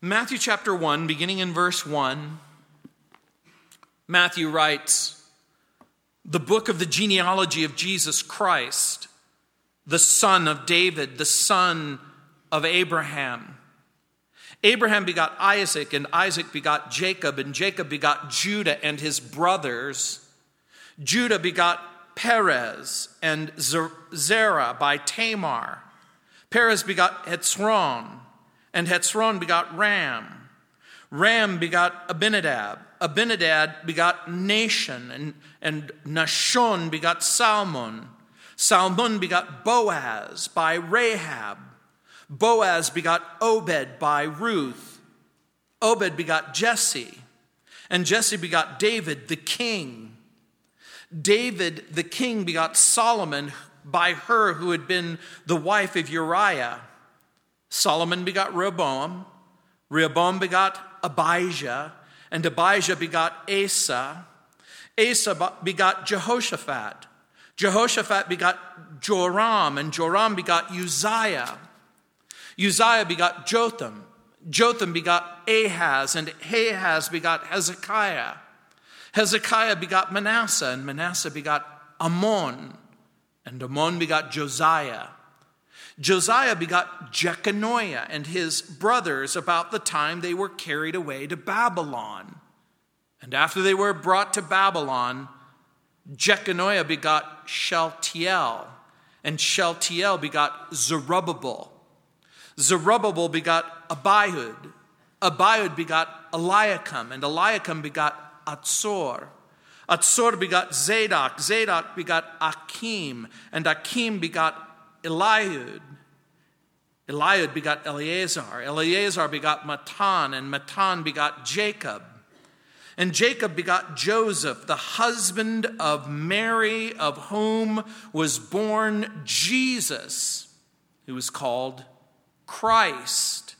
Matthew chapter 1, beginning in verse 1, Matthew writes, The book of the genealogy of Jesus Christ, the son of David, the son of Abraham. Abraham begot Isaac, and Isaac begot Jacob, and Jacob begot Judah and his brothers. Judah begot Perez and Zerah by Tamar. Perez begot Hezron, and Hezron begot Ram. Ram begot Abinadab. Abinadab begot Nahshon, and, and Nahshon begot Salmon. Salmon begot Boaz by Rahab. Boaz begot Obed by Ruth. Obed begot Jesse, and Jesse begot David the king. David the king begot Solomon by her who had been the wife of Uriah. Solomon begot Rehoboam. Rehoboam begot Abijah, and Abijah begot Asa. Asa begot Jehoshaphat. Jehoshaphat begot Joram, and Joram begot Uzziah. Uzziah begot Jotham. Jotham begot Ahaz, and Ahaz begot Hezekiah. Hezekiah begot Manasseh, and Manasseh begot Amon, and Amon begot Josiah. Josiah begot Jeconiah and his brothers about the time they were carried away to Babylon. And after they were brought to Babylon, Jeconiah begot Shealtiel, and Shealtiel begot Zerubbabel. Zerubbabel begot Abiud. Abiud begot Eliakim, and Eliakim begot Azor. Azor begot Zadok. Zadok begot Akim, and Akim begot Eliud. Eliud begot Eleazar. Eleazar begot Matthan, and Matthan begot Jacob. And Jacob begot Joseph, the husband of Mary, of whom was born Jesus, who was called Christ.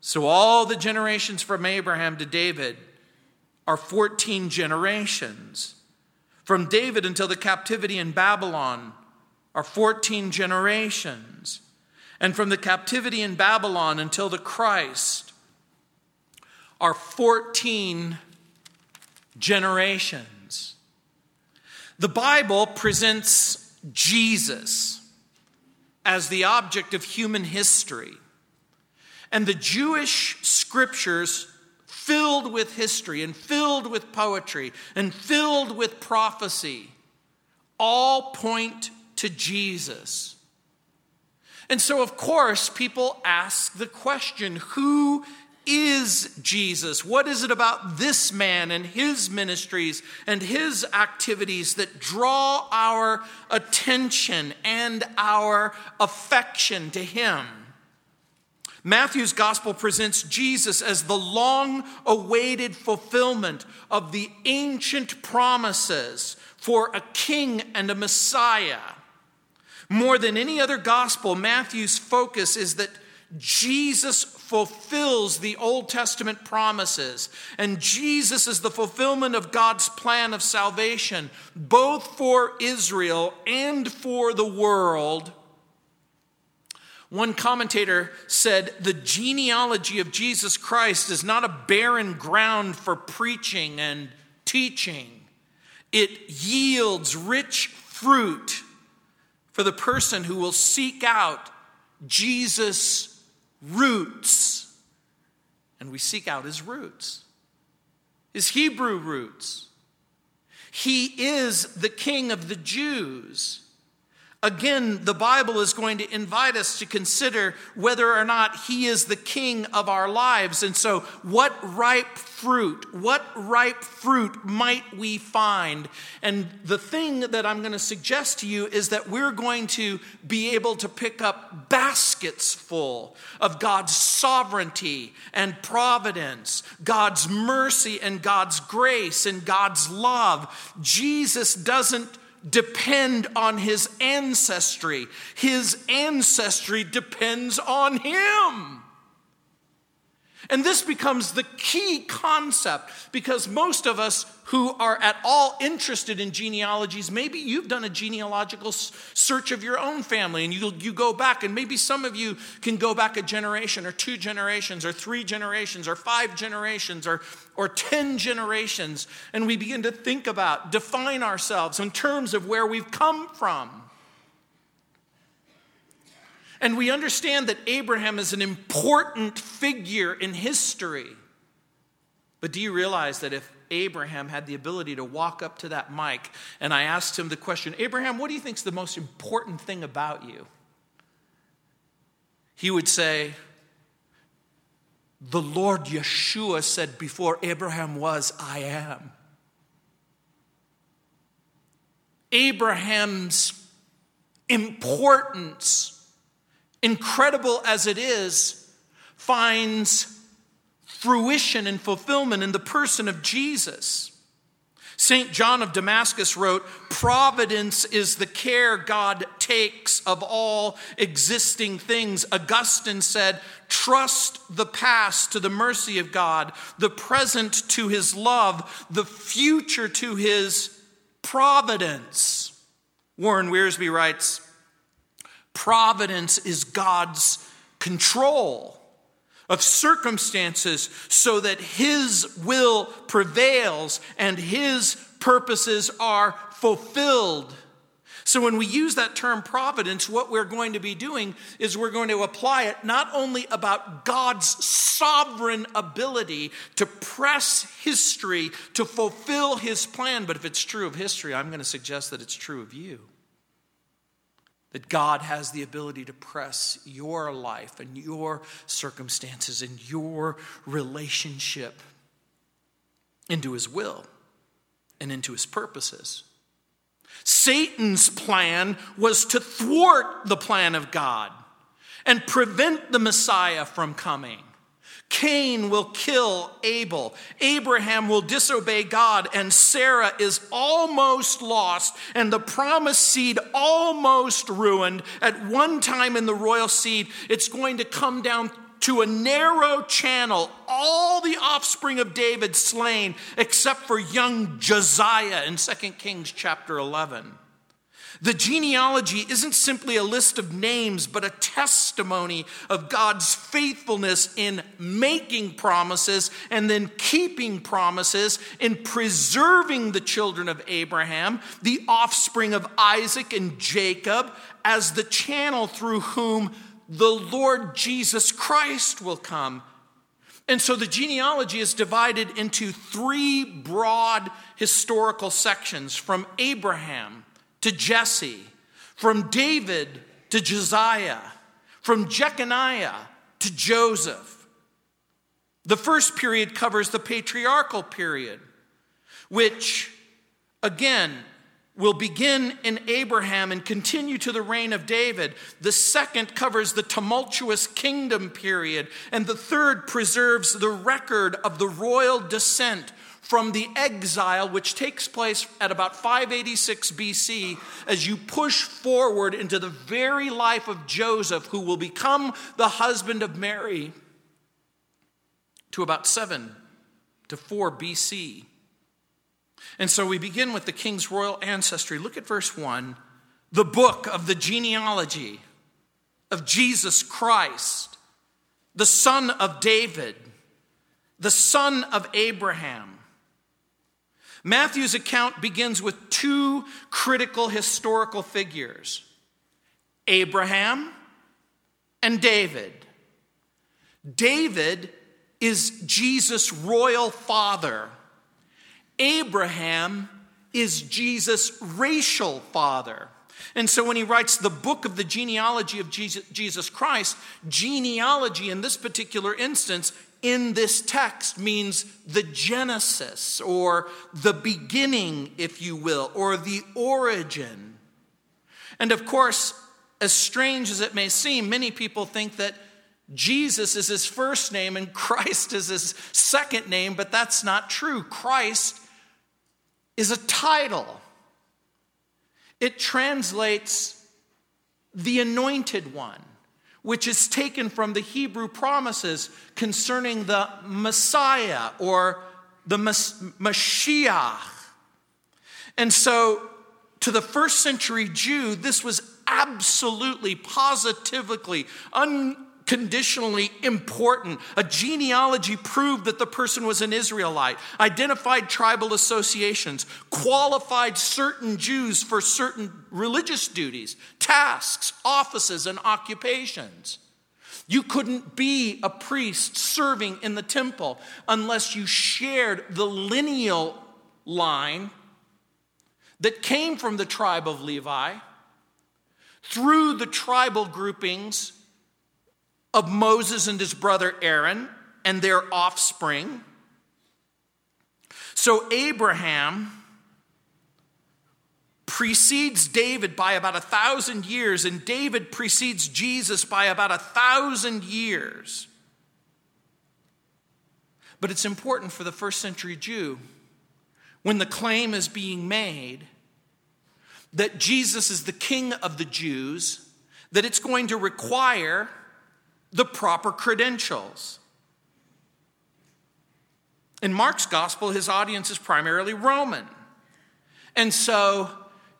So all the generations from Abraham to David are 14 generations. From David until the captivity in Babylon are 14 generations. And from the captivity in Babylon until the Christ are 14 generations. The Bible presents Jesus as the object of human history. And the Jewish scriptures, filled with history and filled with poetry and filled with prophecy, all point to Jesus. And so, of course, people ask the question who is Jesus? What is it about this man and his ministries and his activities that draw our attention and our affection to him? Matthew's gospel presents Jesus as the long awaited fulfillment of the ancient promises for a king and a Messiah. More than any other gospel, Matthew's focus is that Jesus fulfills the Old Testament promises. And Jesus is the fulfillment of God's plan of salvation, both for Israel and for the world. One commentator said the genealogy of Jesus Christ is not a barren ground for preaching and teaching, it yields rich fruit for the person who will seek out Jesus' roots. And we seek out his roots, his Hebrew roots. He is the king of the Jews. Again, the Bible is going to invite us to consider whether or not He is the King of our lives. And so, what ripe fruit, what ripe fruit might we find? And the thing that I'm going to suggest to you is that we're going to be able to pick up baskets full of God's sovereignty and providence, God's mercy and God's grace and God's love. Jesus doesn't depend on his ancestry, his ancestry depends on him. And this becomes the key concept because most of us who are at all interested in genealogies, maybe you've done a genealogical search of your own family and you, you go back, and maybe some of you can go back a generation or two generations or three generations or five generations or, or 10 generations, and we begin to think about, define ourselves in terms of where we've come from. And we understand that Abraham is an important figure in history. But do you realize that if Abraham had the ability to walk up to that mic and I asked him the question, Abraham, what do you think is the most important thing about you? He would say, The Lord Yeshua said, Before Abraham was, I am. Abraham's importance incredible as it is, finds fruition and fulfillment in the person of Jesus. St. John of Damascus wrote, Providence is the care God takes of all existing things. Augustine said, Trust the past to the mercy of God, the present to his love, the future to his providence. Warren Wiersbe writes, Providence is God's control of circumstances so that His will prevails and His purposes are fulfilled. So, when we use that term providence, what we're going to be doing is we're going to apply it not only about God's sovereign ability to press history to fulfill His plan, but if it's true of history, I'm going to suggest that it's true of you. That God has the ability to press your life and your circumstances and your relationship into His will and into His purposes. Satan's plan was to thwart the plan of God and prevent the Messiah from coming. Cain will kill Abel. Abraham will disobey God, and Sarah is almost lost, and the promised seed almost ruined. At one time in the royal seed, it's going to come down to a narrow channel, all the offspring of David slain, except for young Josiah in 2 Kings chapter 11. The genealogy isn't simply a list of names, but a testimony of God's faithfulness in making promises and then keeping promises, in preserving the children of Abraham, the offspring of Isaac and Jacob, as the channel through whom the Lord Jesus Christ will come. And so the genealogy is divided into three broad historical sections from Abraham to Jesse, from David to Josiah, from Jeconiah to Joseph. The first period covers the patriarchal period, which, again, will begin in Abraham and continue to the reign of David. The second covers the tumultuous kingdom period. And the third preserves the record of the royal descent from the exile, which takes place at about 586 BC, as you push forward into the very life of Joseph, who will become the husband of Mary, to about 7 to 4 BC. And so we begin with the king's royal ancestry. Look at verse 1 the book of the genealogy of Jesus Christ, the son of David, the son of Abraham. Matthew's account begins with two critical historical figures Abraham and David. David is Jesus' royal father, Abraham is Jesus' racial father. And so when he writes the book of the genealogy of Jesus Christ, genealogy in this particular instance in this text means the genesis or the beginning, if you will, or the origin. And of course, as strange as it may seem, many people think that Jesus is his first name and Christ is his second name, but that's not true. Christ is a title, it translates the anointed one which is taken from the Hebrew promises concerning the Messiah or the Mashiach. And so, to the first century Jew, this was absolutely, positively, unconditionally important. A genealogy proved that the person was an Israelite, identified tribal associations, qualified certain Jews for certain religious duties, tasks, offices, and occupations. You couldn't be a priest serving in the temple unless you shared the lineal line that came from the tribe of Levi through the tribal groupings of Moses and his brother Aaron and their offspring. So Abraham precedes David by about a thousand years, and David precedes Jesus by about a thousand years. But it's important for the first century Jew when the claim is being made that Jesus is the king of the Jews, that it's going to require the proper credentials. In Mark's gospel, his audience is primarily Roman. And so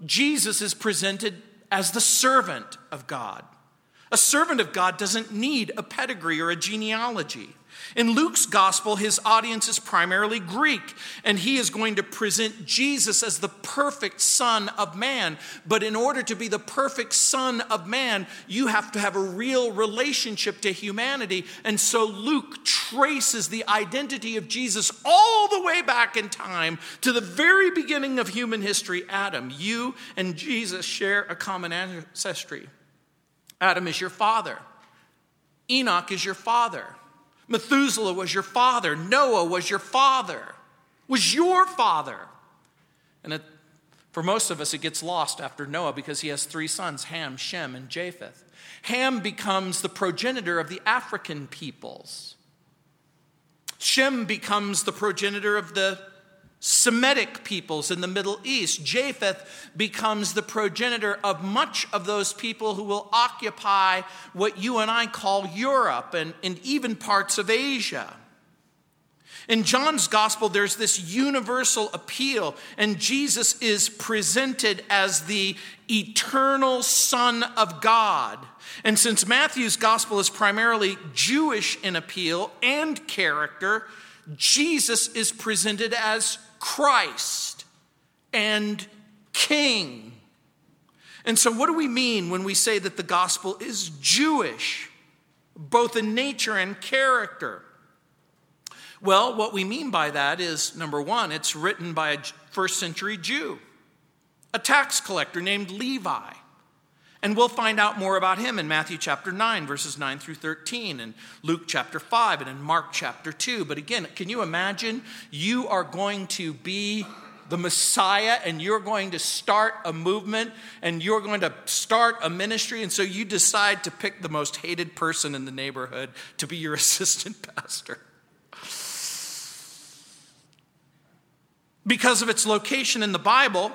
Jesus is presented as the servant of God. A servant of God doesn't need a pedigree or a genealogy. In Luke's gospel, his audience is primarily Greek, and he is going to present Jesus as the perfect Son of Man. But in order to be the perfect Son of Man, you have to have a real relationship to humanity. And so Luke traces the identity of Jesus all the way back in time to the very beginning of human history Adam. You and Jesus share a common ancestry. Adam is your father, Enoch is your father. Methuselah was your father. Noah was your father, was your father. And it, for most of us, it gets lost after Noah because he has three sons Ham, Shem, and Japheth. Ham becomes the progenitor of the African peoples. Shem becomes the progenitor of the Semitic peoples in the Middle East. Japheth becomes the progenitor of much of those people who will occupy what you and I call Europe and, and even parts of Asia. In John's gospel, there's this universal appeal, and Jesus is presented as the eternal Son of God. And since Matthew's gospel is primarily Jewish in appeal and character, Jesus is presented as Christ and King. And so, what do we mean when we say that the gospel is Jewish, both in nature and character? Well, what we mean by that is number one, it's written by a first century Jew, a tax collector named Levi. And we'll find out more about him in Matthew chapter 9, verses 9 through 13, and Luke chapter 5, and in Mark chapter 2. But again, can you imagine you are going to be the Messiah and you're going to start a movement and you're going to start a ministry, and so you decide to pick the most hated person in the neighborhood to be your assistant pastor? Because of its location in the Bible,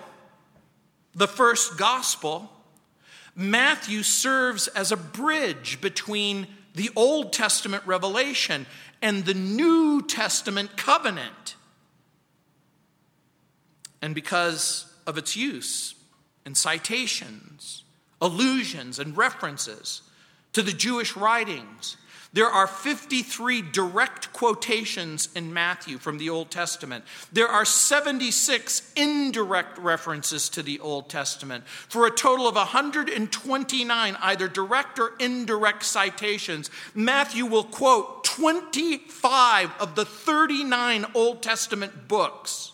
the first gospel Matthew serves as a bridge between the Old Testament revelation and the New Testament covenant. And because of its use and citations, allusions, and references to the Jewish writings, there are 53 direct quotations in Matthew from the Old Testament. There are 76 indirect references to the Old Testament for a total of 129 either direct or indirect citations. Matthew will quote 25 of the 39 Old Testament books.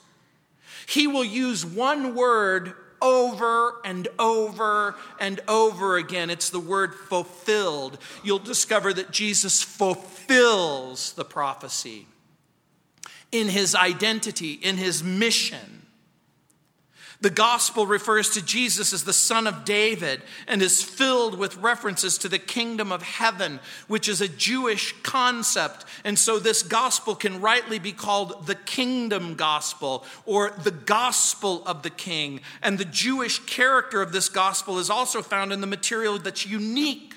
He will use one word over and over and over again. It's the word fulfilled. You'll discover that Jesus fulfills the prophecy in his identity, in his mission. The gospel refers to Jesus as the son of David and is filled with references to the kingdom of heaven, which is a Jewish concept. And so this gospel can rightly be called the kingdom gospel or the gospel of the king. And the Jewish character of this gospel is also found in the material that's unique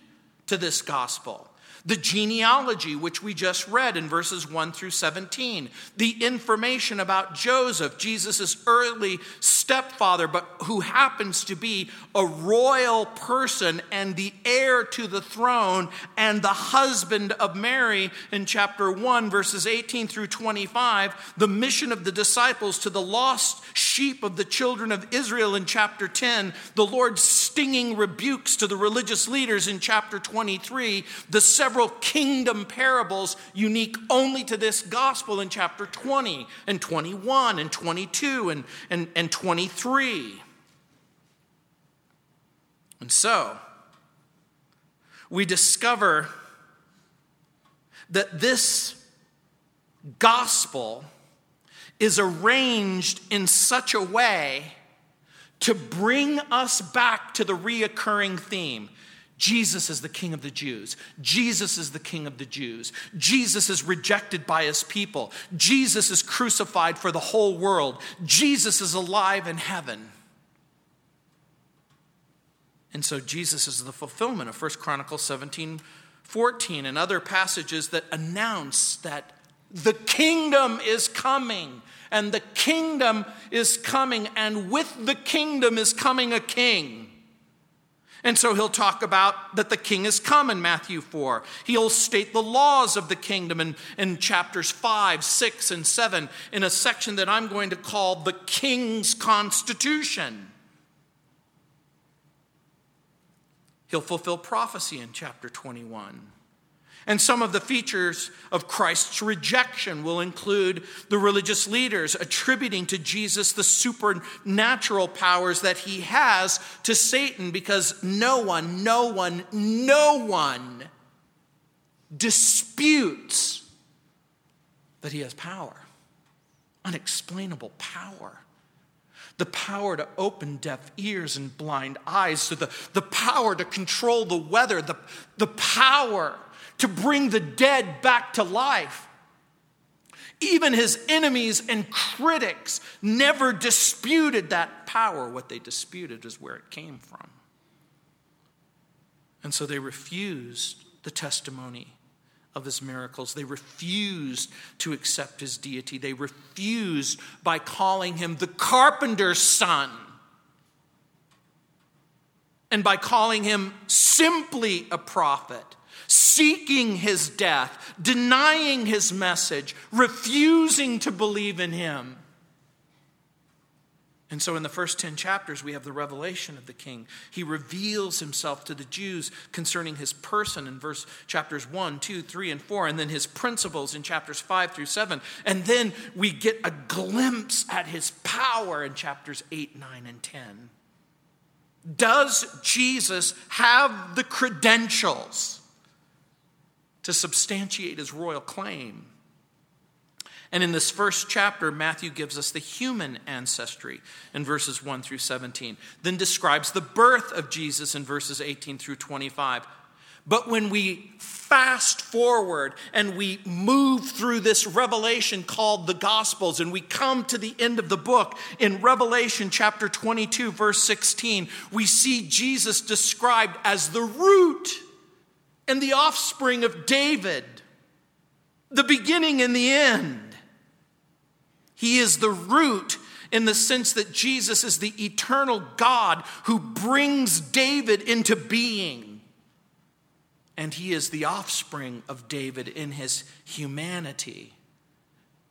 to this gospel the genealogy, which we just read in verses 1 through 17, the information about Joseph, Jesus' early stepfather, but who happens to be a royal person and the heir to the throne and the husband of Mary in chapter 1, verses 18 through 25, the mission of the disciples to the lost sheep of the children of Israel in chapter 10, the Lord's stinging rebukes to the religious leaders in chapter 23, the several several kingdom parables unique only to this gospel in chapter 20 and 21 and 22 and, and, and 23. And so, we discover that this gospel is arranged in such a way to bring us back to the reoccurring theme. Jesus is the king of the Jews. Jesus is the king of the Jews. Jesus is rejected by his people. Jesus is crucified for the whole world. Jesus is alive in heaven. And so Jesus is the fulfillment of 1 Chronicles 17 14 and other passages that announce that the kingdom is coming. And the kingdom is coming, and with the kingdom is coming a king. And so he'll talk about that the king has come in Matthew 4. He'll state the laws of the kingdom in, in chapters 5, 6, and 7 in a section that I'm going to call the king's constitution. He'll fulfill prophecy in chapter 21. And some of the features of Christ's rejection will include the religious leaders attributing to Jesus the supernatural powers that he has to Satan because no one, no one, no one disputes that he has power. Unexplainable power. The power to open deaf ears and blind eyes, so the, the power to control the weather, the, the power to bring the dead back to life. Even his enemies and critics never disputed that power. What they disputed is where it came from. And so they refused the testimony of his miracles. They refused to accept his deity. They refused by calling him the carpenter's son and by calling him simply a prophet seeking his death, denying his message, refusing to believe in him. And so, in the first 10 chapters, we have the revelation of the king. He reveals himself to the Jews concerning his person in verse chapters 1, 2, 3, and 4, and then his principles in chapters 5 through 7. And then we get a glimpse at his power in chapters 8, 9, and 10. Does Jesus have the credentials? to substantiate his royal claim. And in this first chapter, Matthew gives us the human ancestry in verses 1 through 17, then describes the birth of Jesus in verses 18 through 25. But when we fast forward and we move through this revelation called the Gospels, and we come to the end of the book in Revelation chapter 22, verse 16, we see Jesus described as the root and the offspring of David, the beginning and the end. He is the root in the sense that Jesus is the eternal God who brings David into being. And he is the offspring of David in his humanity.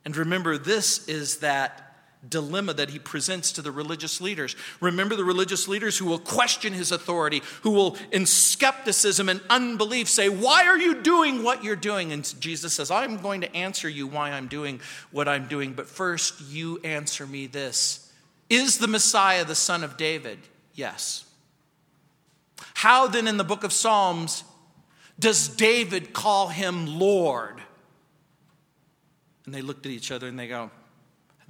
And remember, this is that dilemma that he presents to the religious leaders. Remember the religious leaders who will question his authority, who will, in skepticism and unbelief, say, Why are you doing what you're doing? And Jesus says, I'm going to answer you why I'm doing what I'm doing, but first you answer me this Is the Messiah the son of David? Yes. How then in the book of Psalms does David call him Lord? And they looked at each other and they go,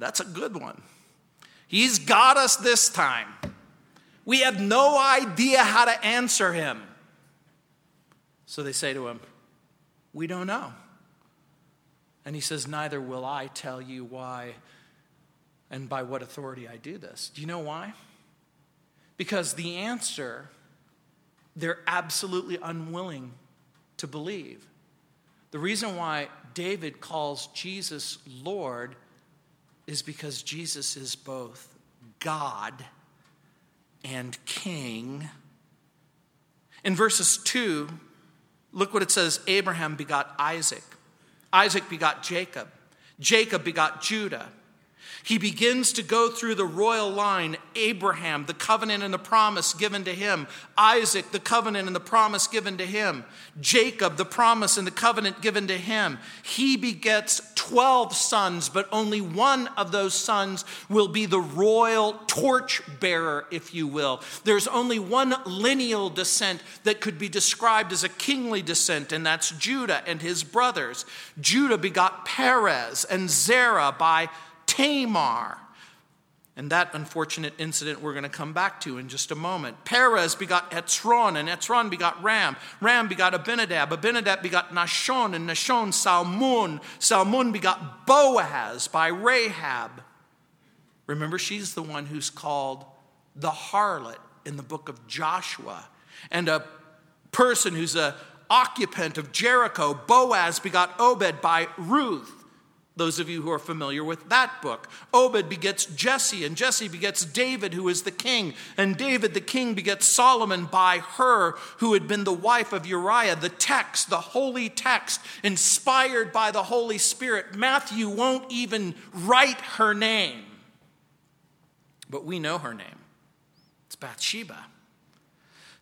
that's a good one. He's got us this time. We have no idea how to answer him. So they say to him, We don't know. And he says, Neither will I tell you why and by what authority I do this. Do you know why? Because the answer they're absolutely unwilling to believe. The reason why David calls Jesus Lord is because Jesus is both God and King. In verses 2, look what it says Abraham begot Isaac, Isaac begot Jacob, Jacob begot Judah. He begins to go through the royal line Abraham, the covenant and the promise given to him, Isaac, the covenant and the promise given to him, Jacob, the promise and the covenant given to him. He begets 12 sons, but only one of those sons will be the royal torch bearer, if you will. There's only one lineal descent that could be described as a kingly descent, and that's Judah and his brothers. Judah begot Perez and Zerah by Tamar. And that unfortunate incident we're going to come back to in just a moment. Perez begot Hezron, and Hezron begot Ram. Ram begot Abinadab. Abinadab begot Nahshon, and Nahshon Salmon. Salmon begot Boaz by Rahab. Remember, she's the one who's called the harlot in the book of Joshua. And a person who's a occupant of Jericho, Boaz begot Obed by Ruth. Those of you who are familiar with that book. Obed begets Jesse, and Jesse begets David, who is the king. And David, the king, begets Solomon by her, who had been the wife of Uriah. The text, the holy text, inspired by the Holy Spirit. Matthew won't even write her name, but we know her name. It's Bathsheba.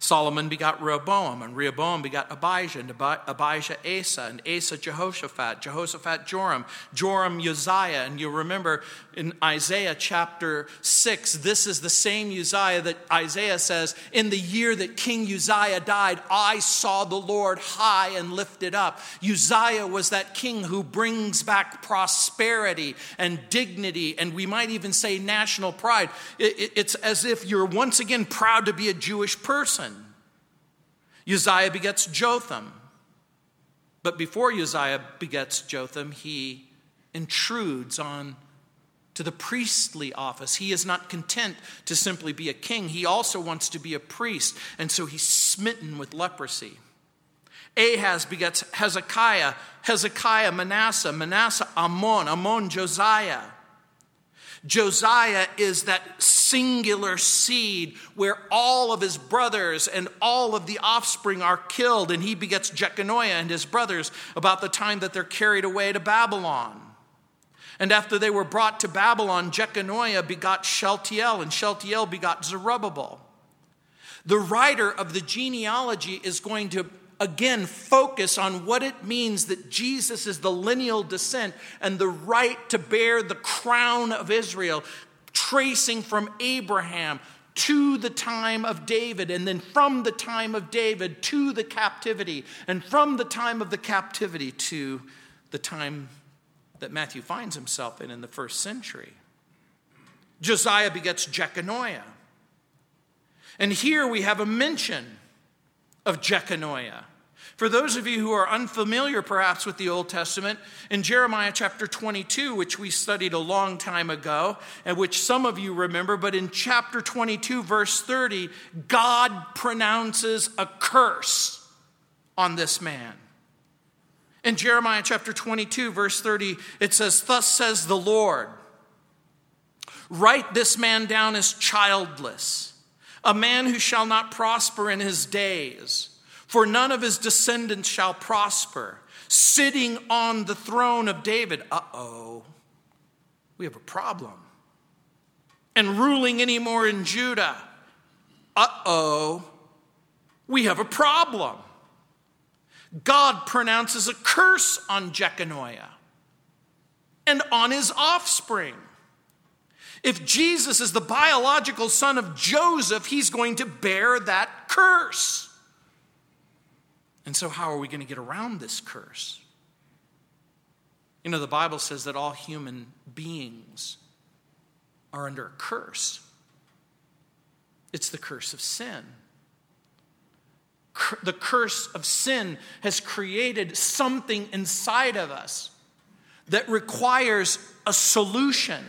Solomon begot Rehoboam, and Rehoboam begot Abijah, and Abijah Asa, and Asa Jehoshaphat, Jehoshaphat Joram, Joram Uzziah. And you remember in Isaiah chapter 6, this is the same Uzziah that Isaiah says, In the year that King Uzziah died, I saw the Lord high and lifted up. Uzziah was that king who brings back prosperity and dignity, and we might even say national pride. It's as if you're once again proud to be a Jewish person. Uzziah begets Jotham. But before Uzziah begets Jotham, he intrudes on to the priestly office. He is not content to simply be a king, he also wants to be a priest, and so he's smitten with leprosy. Ahaz begets Hezekiah, Hezekiah Manasseh, Manasseh Amon, Amon Josiah. Josiah is that singular seed where all of his brothers and all of the offspring are killed, and he begets Jeconiah and his brothers about the time that they're carried away to Babylon. And after they were brought to Babylon, Jeconiah begot Shealtiel, and Shealtiel begot Zerubbabel. The writer of the genealogy is going to again focus on what it means that Jesus is the lineal descent and the right to bear the crown of Israel, tracing from Abraham to the time of David, and then from the time of David to the captivity, and from the time of the captivity to the time that Matthew finds himself in in the first century. Josiah begets Jeconiah. And here we have a mention of Jeconiah. For those of you who are unfamiliar perhaps with the Old Testament, in Jeremiah chapter 22, which we studied a long time ago, and which some of you remember, but in chapter 22, verse 30, God pronounces a curse on this man. In Jeremiah chapter 22, verse 30, it says, Thus says the Lord, write this man down as childless, a man who shall not prosper in his days for none of his descendants shall prosper, sitting on the throne of David. Uh oh, we have a problem. And ruling anymore in Judah. Uh oh, we have a problem. God pronounces a curse on Jeconiah and on his offspring. If Jesus is the biological son of Joseph, he's going to bear that curse. And so, how are we going to get around this curse? You know, the Bible says that all human beings are under a curse. It's the curse of sin. The curse of sin has created something inside of us that requires a solution.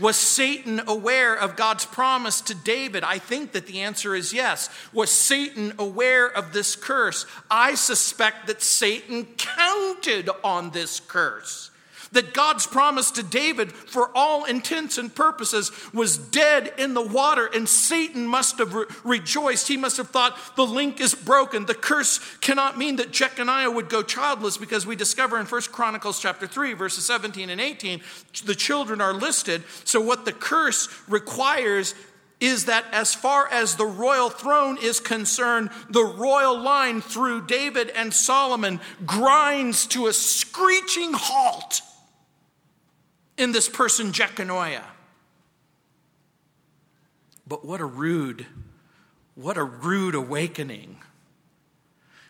Was Satan aware of God's promise to David? I think that the answer is yes. Was Satan aware of this curse? I suspect that Satan counted on this curse that God's promise to David, for all intents and purposes, was dead in the water, and Satan must have re- rejoiced. He must have thought the link is broken. The curse cannot mean that Jeconiah would go childless, because we discover in 1 Chronicles chapter 3, verses 17 and 18, the children are listed. So, what the curse requires is that as far as the royal throne is concerned, the royal line through David and Solomon grinds to a screeching halt in this person, Jeconiah. But what a rude, what a rude awakening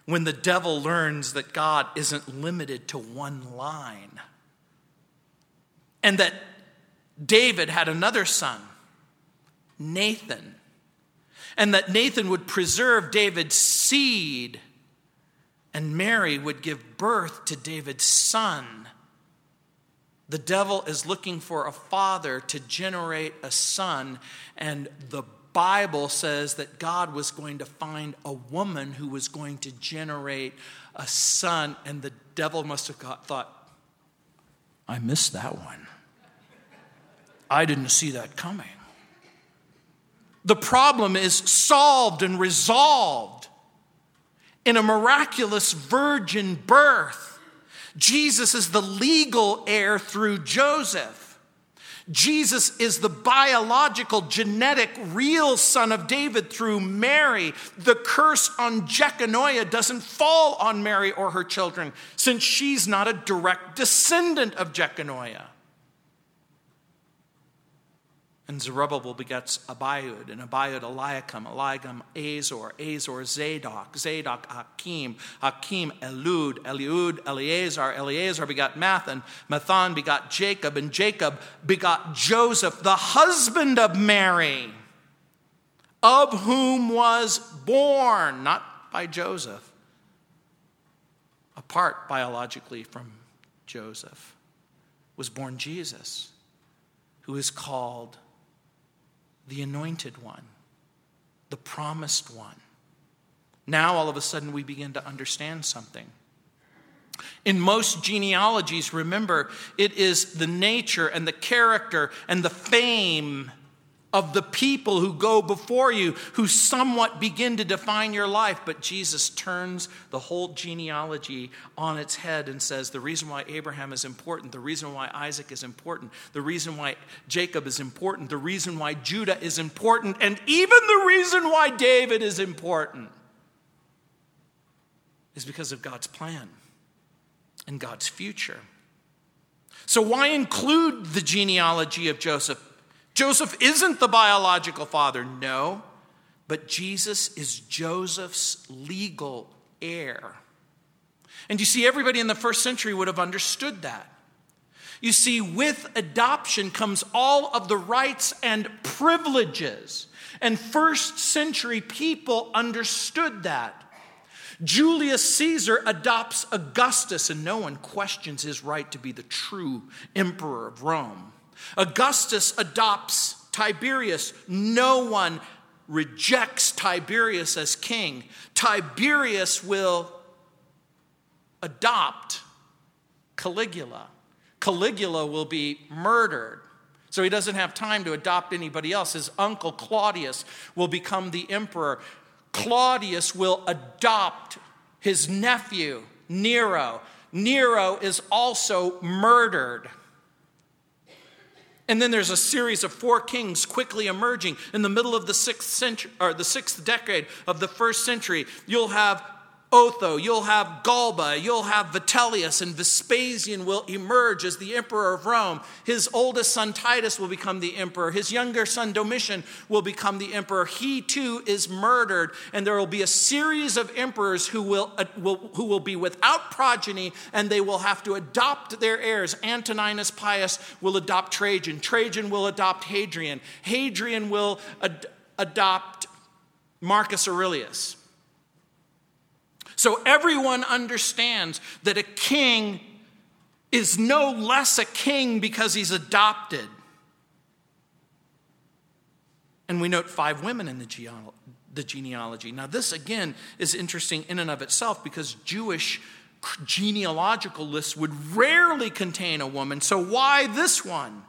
when the devil learns that God isn't limited to one line and that David had another son, Nathan, and that Nathan would preserve David's seed and Mary would give birth to David's son the devil is looking for a father to generate a son, and the Bible says that God was going to find a woman who was going to generate a son, and the devil must have got, thought, I missed that one. I didn't see that coming. The problem is solved and resolved in a miraculous virgin birth. Jesus is the legal heir through Joseph. Jesus is the biological, genetic, real son of David through Mary. The curse on Jeconiah doesn't fall on Mary or her children, since she's not a direct descendant of Jeconiah. And Zerubbabel begets Abiud, and Abiud Eliakim, Eliakim Azor, Azor Zadok, Zadok Akim, Akim Elud, Eliud Eleazar, Eleazar begot Matthan, Matthan begot Jacob, and Jacob begot Joseph, the husband of Mary, of whom was born, not by Joseph, apart biologically from Joseph, was born Jesus, who is called the anointed one, the promised one. Now, all of a sudden, we begin to understand something. In most genealogies, remember, it is the nature and the character and the fame of the people who go before you, who somewhat begin to define your life. But Jesus turns the whole genealogy on its head and says the reason why Abraham is important, the reason why Isaac is important, the reason why Jacob is important, the reason why Judah is important, and even the reason why David is important is because of God's plan and God's future. So, why include the genealogy of Joseph? Joseph isn't the biological father, no, but Jesus is Joseph's legal heir. And you see, everybody in the first century would have understood that. You see, with adoption comes all of the rights and privileges. And first century people understood that. Julius Caesar adopts Augustus, and no one questions his right to be the true emperor of Rome. Augustus adopts Tiberius. No one rejects Tiberius as king. Tiberius will adopt Caligula. Caligula will be murdered. So he doesn't have time to adopt anybody else. His uncle Claudius will become the emperor. Claudius will adopt his nephew, Nero. Nero is also murdered. And then there's a series of four kings quickly emerging in the middle of the sixth century or the sixth decade of the first century. You'll have Otho, you'll have Galba, you'll have Vitellius, and Vespasian will emerge as the emperor of Rome. His oldest son Titus will become the emperor. His younger son Domitian will become the emperor. He too is murdered, and there will be a series of emperors who will, uh, will, who will be without progeny, and they will have to adopt their heirs. Antoninus Pius will adopt Trajan. Trajan will adopt Hadrian. Hadrian will ad- adopt Marcus Aurelius. So everyone understands that a king is no less a king because he's adopted. And we note five women in the, the genealogy. Now, this again is interesting in and of itself because Jewish genealogical lists would rarely contain a woman. So, why this one?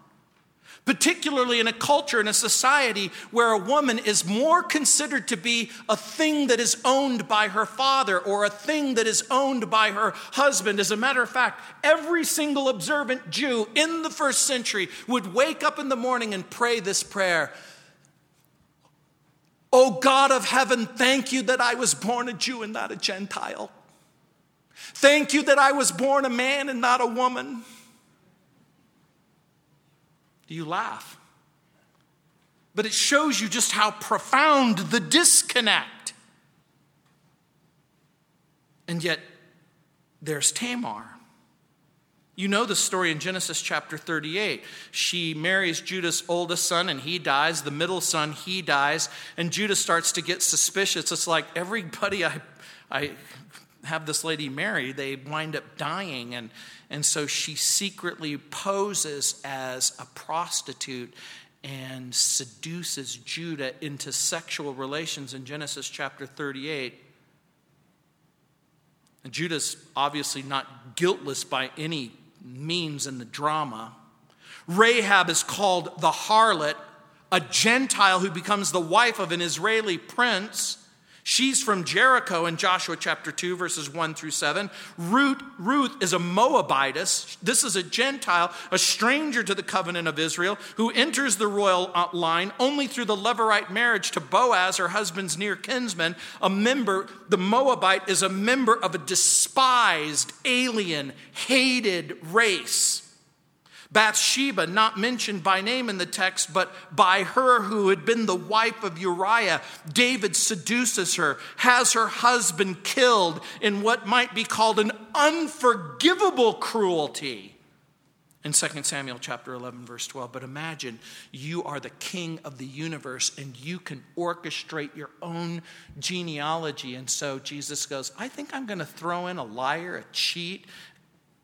Particularly in a culture, in a society where a woman is more considered to be a thing that is owned by her father or a thing that is owned by her husband. As a matter of fact, every single observant Jew in the first century would wake up in the morning and pray this prayer. Oh God of heaven, thank you that I was born a Jew and not a Gentile. Thank you that I was born a man and not a woman. Do you laugh? But it shows you just how profound the disconnect. And yet, there's Tamar. You know the story in Genesis chapter 38. She marries Judah's oldest son and he dies. The middle son, he dies. And Judah starts to get suspicious. It's like everybody I, I have this lady marry, they wind up dying. And, and so she secretly poses as a prostitute and seduces Judah into sexual relations in Genesis chapter 38. And Judah's obviously not guiltless by any means in the drama. Rahab is called the harlot, a Gentile who becomes the wife of an Israeli prince. She's from Jericho in Joshua chapter 2, verses 1 through 7. Ruth, Ruth is a Moabitess. This is a Gentile, a stranger to the covenant of Israel, who enters the royal uh, line only through the Levirate marriage to Boaz, her husband's near kinsman. A member, the Moabite is a member of a despised, alien, hated race. Bathsheba, not mentioned by name in the text, but by her who had been the wife of Uriah, David seduces her, has her husband killed in what might be called an unforgivable cruelty. In 2 Samuel chapter 11 verse 12 but imagine you are the king of the universe and you can orchestrate your own genealogy and so Jesus goes I think I'm going to throw in a liar a cheat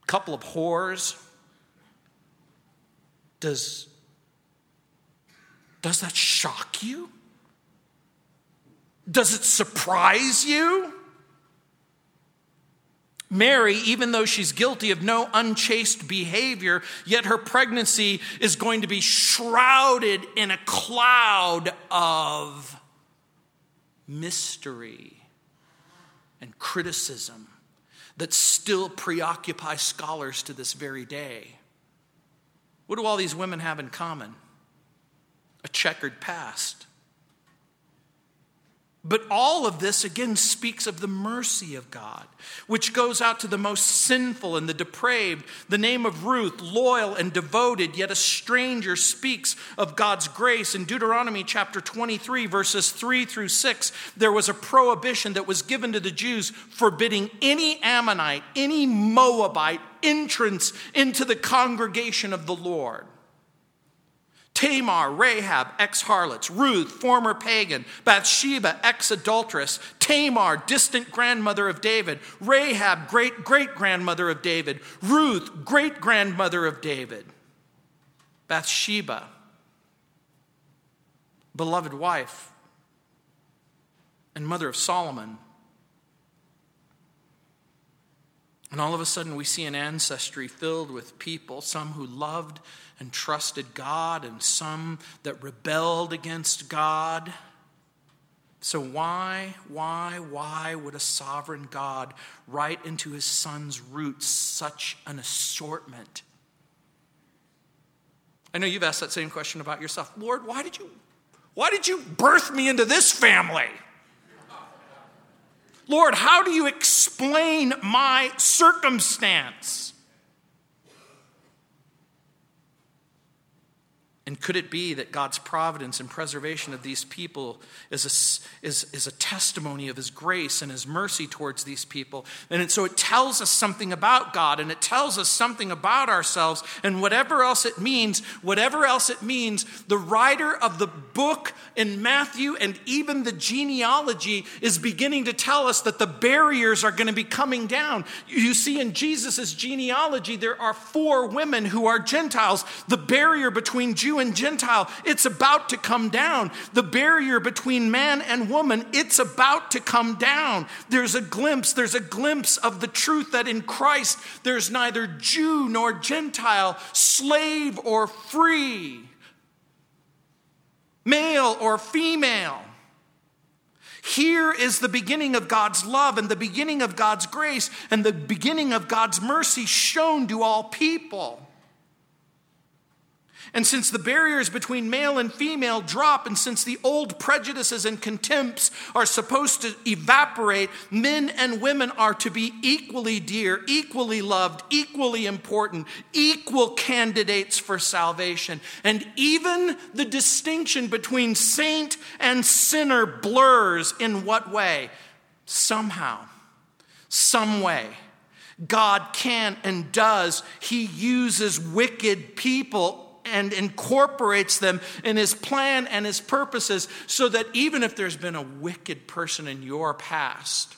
a couple of whores does, does that shock you? Does it surprise you? Mary, even though she's guilty of no unchaste behavior, yet her pregnancy is going to be shrouded in a cloud of mystery and criticism that still preoccupy scholars to this very day. What do all these women have in common? A checkered past. But all of this again speaks of the mercy of God, which goes out to the most sinful and the depraved. The name of Ruth, loyal and devoted, yet a stranger, speaks of God's grace. In Deuteronomy chapter 23, verses 3 through 6, there was a prohibition that was given to the Jews forbidding any Ammonite, any Moabite entrance into the congregation of the Lord. Tamar, Rahab, ex harlots, Ruth, former pagan, Bathsheba, ex adulteress, Tamar, distant grandmother of David, Rahab, great great grandmother of David, Ruth, great grandmother of David, Bathsheba, beloved wife and mother of Solomon. And all of a sudden, we see an ancestry filled with people, some who loved and trusted God, and some that rebelled against God. So, why, why, why would a sovereign God write into his son's roots such an assortment? I know you've asked that same question about yourself. Lord, why did you, why did you birth me into this family? Lord, how do you explain my circumstance? And could it be that God's providence and preservation of these people is a, is, is a testimony of His grace and His mercy towards these people? And so it tells us something about God and it tells us something about ourselves. And whatever else it means, whatever else it means, the writer of the book in Matthew and even the genealogy is beginning to tell us that the barriers are going to be coming down. You see, in Jesus' genealogy, there are four women who are Gentiles. The barrier between Jew and and Gentile, it's about to come down. The barrier between man and woman, it's about to come down. There's a glimpse, there's a glimpse of the truth that in Christ there's neither Jew nor Gentile, slave or free, male or female. Here is the beginning of God's love and the beginning of God's grace and the beginning of God's mercy shown to all people. And since the barriers between male and female drop, and since the old prejudices and contempts are supposed to evaporate, men and women are to be equally dear, equally loved, equally important, equal candidates for salvation. And even the distinction between saint and sinner blurs in what way? Somehow, some way. God can and does. He uses wicked people and incorporates them in his plan and his purposes so that even if there's been a wicked person in your past,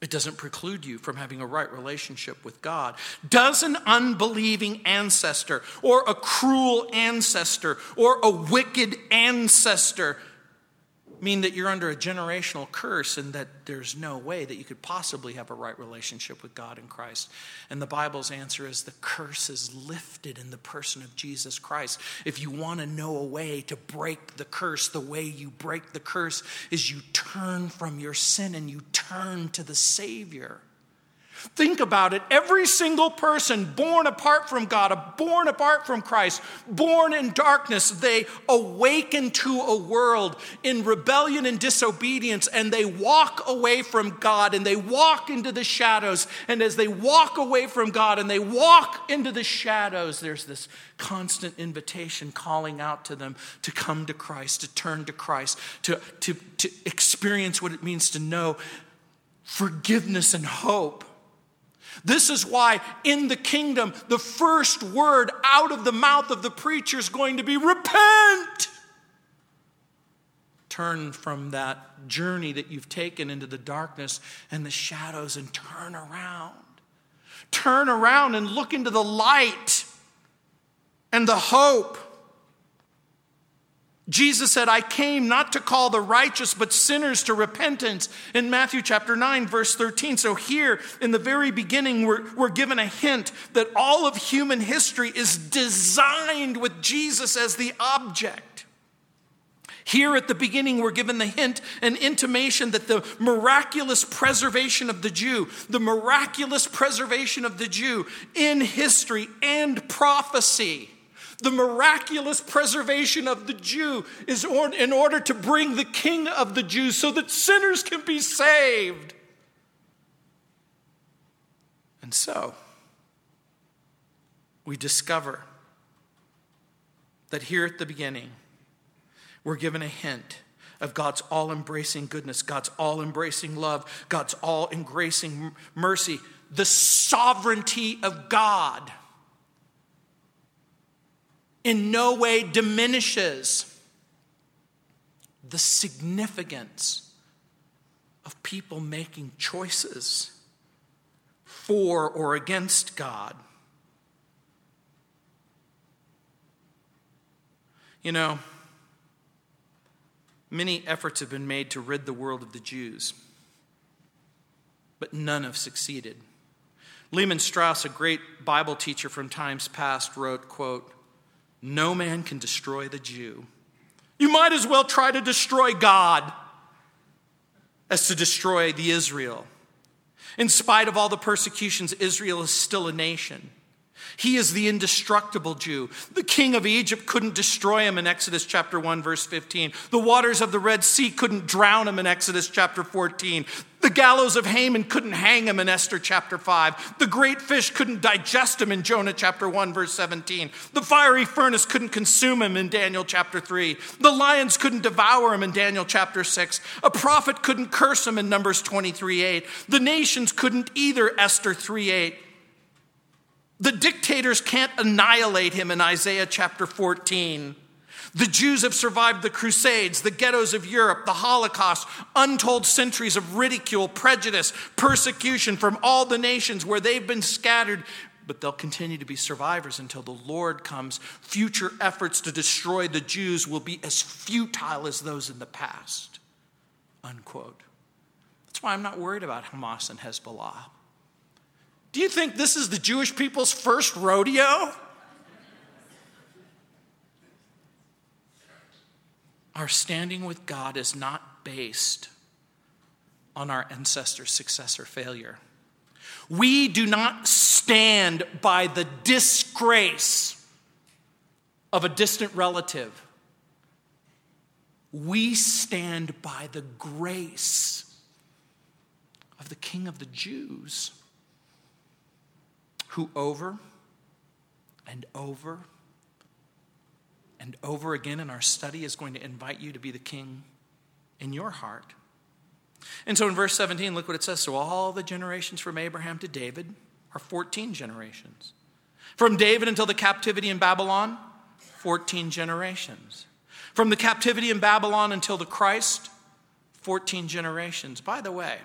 it doesn't preclude you from having a right relationship with God. Does an unbelieving ancestor or a cruel ancestor or a wicked ancestor mean that you're under a generational curse and that there's no way that you could possibly have a right relationship with God and Christ. And the Bible's answer is the curse is lifted in the person of Jesus Christ. If you want to know a way to break the curse, the way you break the curse is you turn from your sin and you turn to the Savior. Think about it. Every single person born apart from God, born apart from Christ, born in darkness, they awaken to a world in rebellion and disobedience, and they walk away from God and they walk into the shadows. And as they walk away from God and they walk into the shadows, there's this constant invitation calling out to them to come to Christ, to turn to Christ, to, to, to experience what it means to know forgiveness and hope. This is why in the kingdom, the first word out of the mouth of the preacher is going to be repent. Turn from that journey that you've taken into the darkness and the shadows and turn around. Turn around and look into the light and the hope Jesus said, I came not to call the righteous, but sinners to repentance in Matthew chapter 9, verse 13. So, here in the very beginning, we're, we're given a hint that all of human history is designed with Jesus as the object. Here at the beginning, we're given the hint and intimation that the miraculous preservation of the Jew, the miraculous preservation of the Jew in history and prophecy, the miraculous preservation of the Jew is in order to bring the king of the Jews so that sinners can be saved. And so, we discover that here at the beginning, we're given a hint of God's all embracing goodness, God's all embracing love, God's all embracing mercy, the sovereignty of God in no way diminishes the significance of people making choices for or against God. You know, many efforts have been made to rid the world of the Jews, but none have succeeded. Lehman Strauss, a great Bible teacher from times past, wrote, quote, no man can destroy the Jew. You might as well try to destroy God as to destroy the Israel. In spite of all the persecutions, Israel is still a nation. He is the indestructible Jew. The king of Egypt couldn't destroy him in Exodus chapter 1, verse 15. The waters of the Red Sea couldn't drown him in Exodus chapter 14. The gallows of Haman couldn't hang him in Esther chapter 5. The great fish couldn't digest him in Jonah chapter 1, verse 17. The fiery furnace couldn't consume him in Daniel chapter 3. The lions couldn't devour him in Daniel chapter 6. A prophet couldn't curse him in Numbers 23 8. The nations couldn't either, Esther 3 8. The dictators can't annihilate him in Isaiah chapter 14. The Jews have survived the Crusades, the ghettos of Europe, the Holocaust, untold centuries of ridicule, prejudice, persecution from all the nations where they've been scattered but they'll continue to be survivors until the Lord comes. Future efforts to destroy the Jews will be as futile as those in the past. Unquote. That's why I'm not worried about Hamas and Hezbollah. Do you think this is the Jewish people's first rodeo? Our standing with God is not based on our ancestors' success or failure. We do not stand by the disgrace of a distant relative. We stand by the grace of the King of the Jews, who over and over and over again in our study is going to invite you to be the king in your heart. And so in verse 17, look what it says. So all the generations from Abraham to David are 14 generations. From David until the captivity in Babylon, 14 generations. From the captivity in Babylon until the Christ, 14 generations. By the way,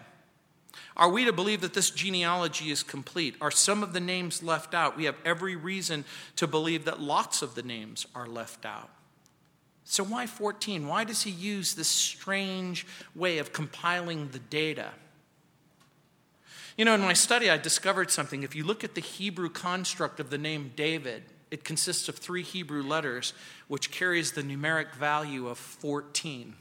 are we to believe that this genealogy is complete? Are some of the names left out? We have every reason to believe that lots of the names are left out. So, why 14? Why does he use this strange way of compiling the data? You know, in my study, I discovered something. If you look at the Hebrew construct of the name David, it consists of three Hebrew letters, which carries the numeric value of 14.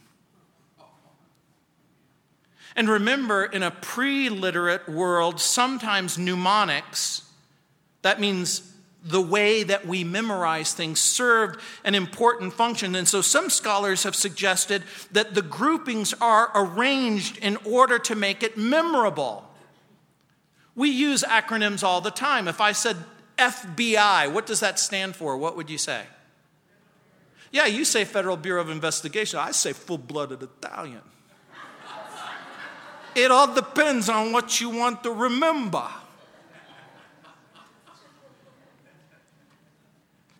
And remember, in a pre literate world, sometimes mnemonics, that means the way that we memorize things served an important function. And so some scholars have suggested that the groupings are arranged in order to make it memorable. We use acronyms all the time. If I said FBI, what does that stand for? What would you say? Yeah, you say Federal Bureau of Investigation. I say full blooded Italian. It all depends on what you want to remember.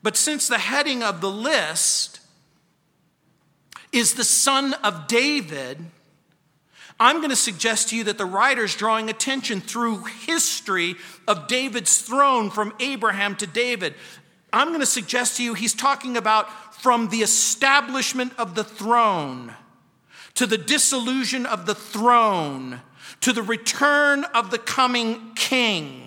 But since the heading of the list is the son of David, I'm going to suggest to you that the writer's drawing attention through history of David's throne from Abraham to David. I'm going to suggest to you he's talking about from the establishment of the throne to the dissolution of the throne to the return of the coming king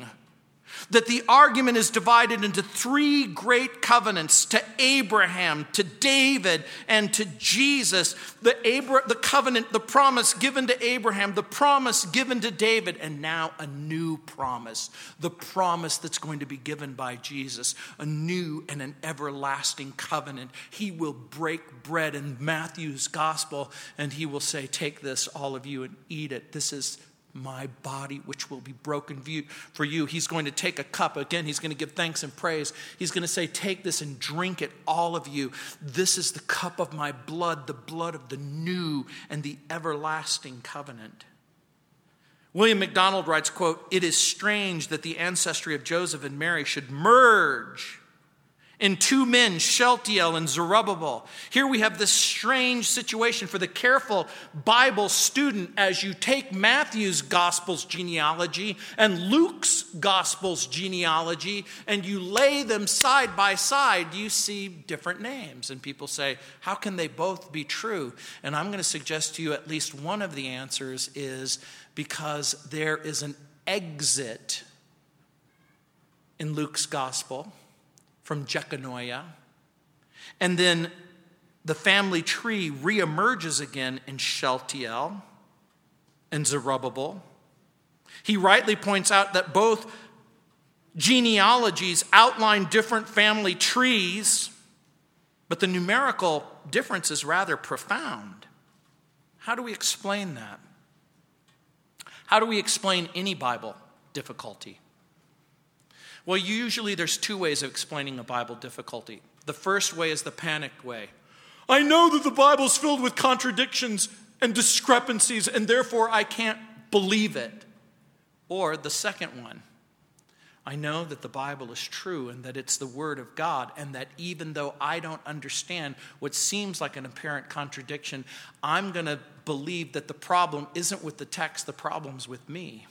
that the argument is divided into three great covenants to Abraham, to David, and to Jesus. The, Abra- the covenant, the promise given to Abraham, the promise given to David, and now a new promise. The promise that's going to be given by Jesus, a new and an everlasting covenant. He will break bread in Matthew's gospel, and he will say, Take this, all of you, and eat it. This is my body, which will be broken for you. He's going to take a cup. Again, he's going to give thanks and praise. He's going to say, Take this and drink it, all of you. This is the cup of my blood, the blood of the new and the everlasting covenant. William MacDonald writes, quote, It is strange that the ancestry of Joseph and Mary should merge in two men, Shealtiel and Zerubbabel. Here we have this strange situation for the careful Bible student as you take Matthew's Gospel's genealogy and Luke's Gospel's genealogy and you lay them side by side, you see different names. And people say, How can they both be true? And I'm going to suggest to you at least one of the answers is because there is an exit in Luke's Gospel from Jeconiah. And then the family tree reemerges again in Shealtiel and Zerubbabel. He rightly points out that both genealogies outline different family trees, but the numerical difference is rather profound. How do we explain that? How do we explain any Bible difficulty? Well, usually there's two ways of explaining a Bible difficulty. The first way is the panicked way. I know that the Bible's filled with contradictions and discrepancies, and therefore I can't believe it. Or the second one, I know that the Bible is true and that it's the Word of God, and that even though I don't understand what seems like an apparent contradiction, I'm going to believe that the problem isn't with the text, the problem's with me.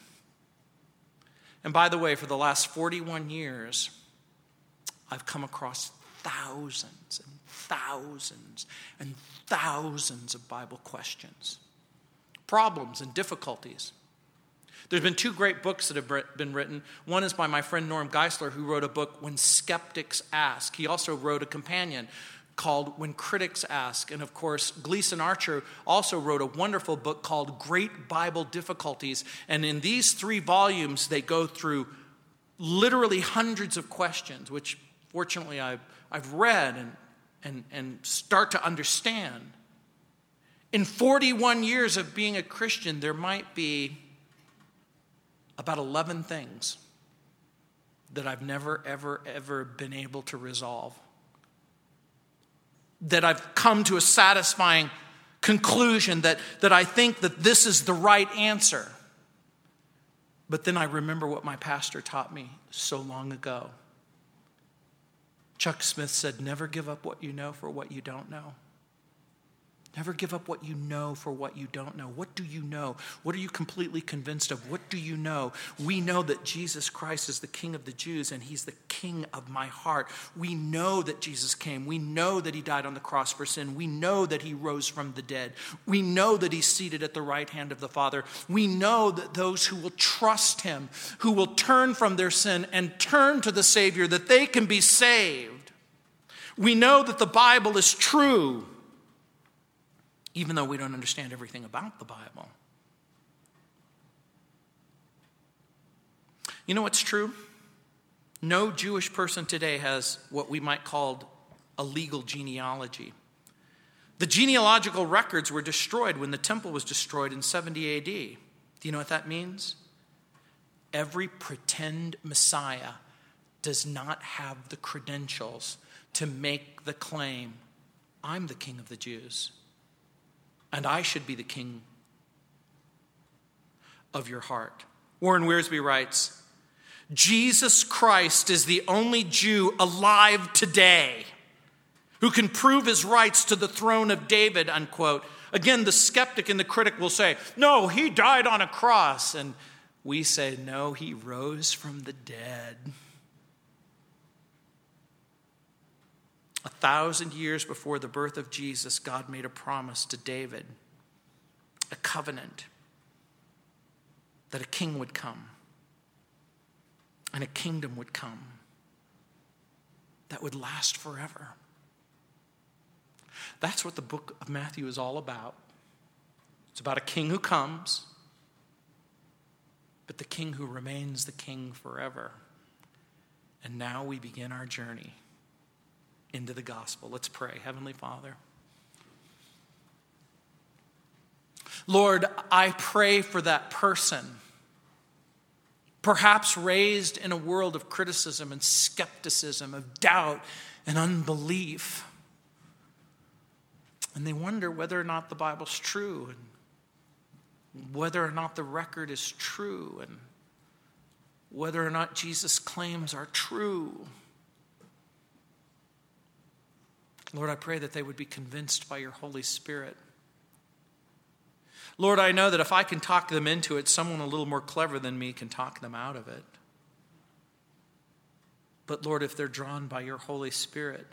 And by the way, for the last 41 years, I've come across thousands and thousands and thousands of Bible questions, problems, and difficulties. There's been two great books that have been written. One is by my friend Norm Geisler, who wrote a book, When Skeptics Ask. He also wrote a companion called When Critics Ask. And of course, Gleason Archer also wrote a wonderful book called Great Bible Difficulties. And in these three volumes, they go through literally hundreds of questions, which fortunately I've, I've read and, and, and start to understand. In 41 years of being a Christian, there might be about 11 things that I've never, ever, ever been able to resolve. That I've come to a satisfying conclusion that, that I think that this is the right answer. But then I remember what my pastor taught me so long ago. Chuck Smith said, Never give up what you know for what you don't know. Never give up what you know for what you don't know. What do you know? What are you completely convinced of? What do you know? We know that Jesus Christ is the King of the Jews and He's the King of my heart. We know that Jesus came. We know that He died on the cross for sin. We know that He rose from the dead. We know that He's seated at the right hand of the Father. We know that those who will trust Him, who will turn from their sin and turn to the Savior, that they can be saved. We know that the Bible is true even though we don't understand everything about the Bible. You know what's true? No Jewish person today has what we might call a legal genealogy. The genealogical records were destroyed when the temple was destroyed in 70 AD. Do you know what that means? Every pretend Messiah does not have the credentials to make the claim, I'm the king of the Jews and I should be the king of your heart. Warren Wiersbe writes Jesus Christ is the only Jew alive today who can prove his rights to the throne of David, unquote. Again, the skeptic and the critic will say, No, he died on a cross. And we say, No, he rose from the dead. A thousand years before the birth of Jesus, God made a promise to David, a covenant, that a king would come and a kingdom would come that would last forever. That's what the book of Matthew is all about. It's about a king who comes, but the king who remains the king forever. And now we begin our journey into the gospel. Let's pray. Heavenly Father. Lord, I pray for that person, perhaps raised in a world of criticism and skepticism, of doubt and unbelief. And they wonder whether or not the Bible's true and whether or not the record is true and whether or not Jesus' claims are true. Lord, I pray that they would be convinced by your Holy Spirit. Lord, I know that if I can talk them into it, someone a little more clever than me can talk them out of it. But Lord, if they're drawn by your Holy Spirit,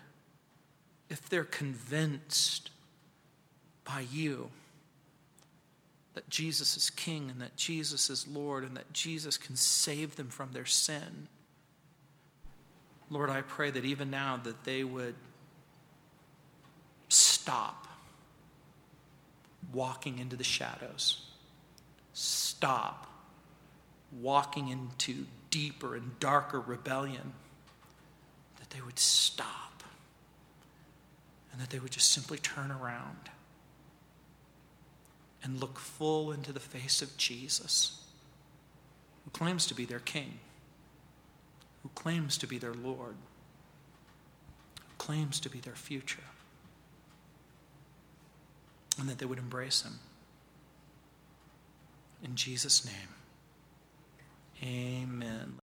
if they're convinced by you that Jesus is King and that Jesus is Lord and that Jesus can save them from their sin, Lord, I pray that even now that they would stop walking into the shadows. Stop walking into deeper and darker rebellion. That they would stop and that they would just simply turn around and look full into the face of Jesus, who claims to be their king, who claims to be their Lord, who claims to be their future and that they would embrace him. In Jesus' name, amen.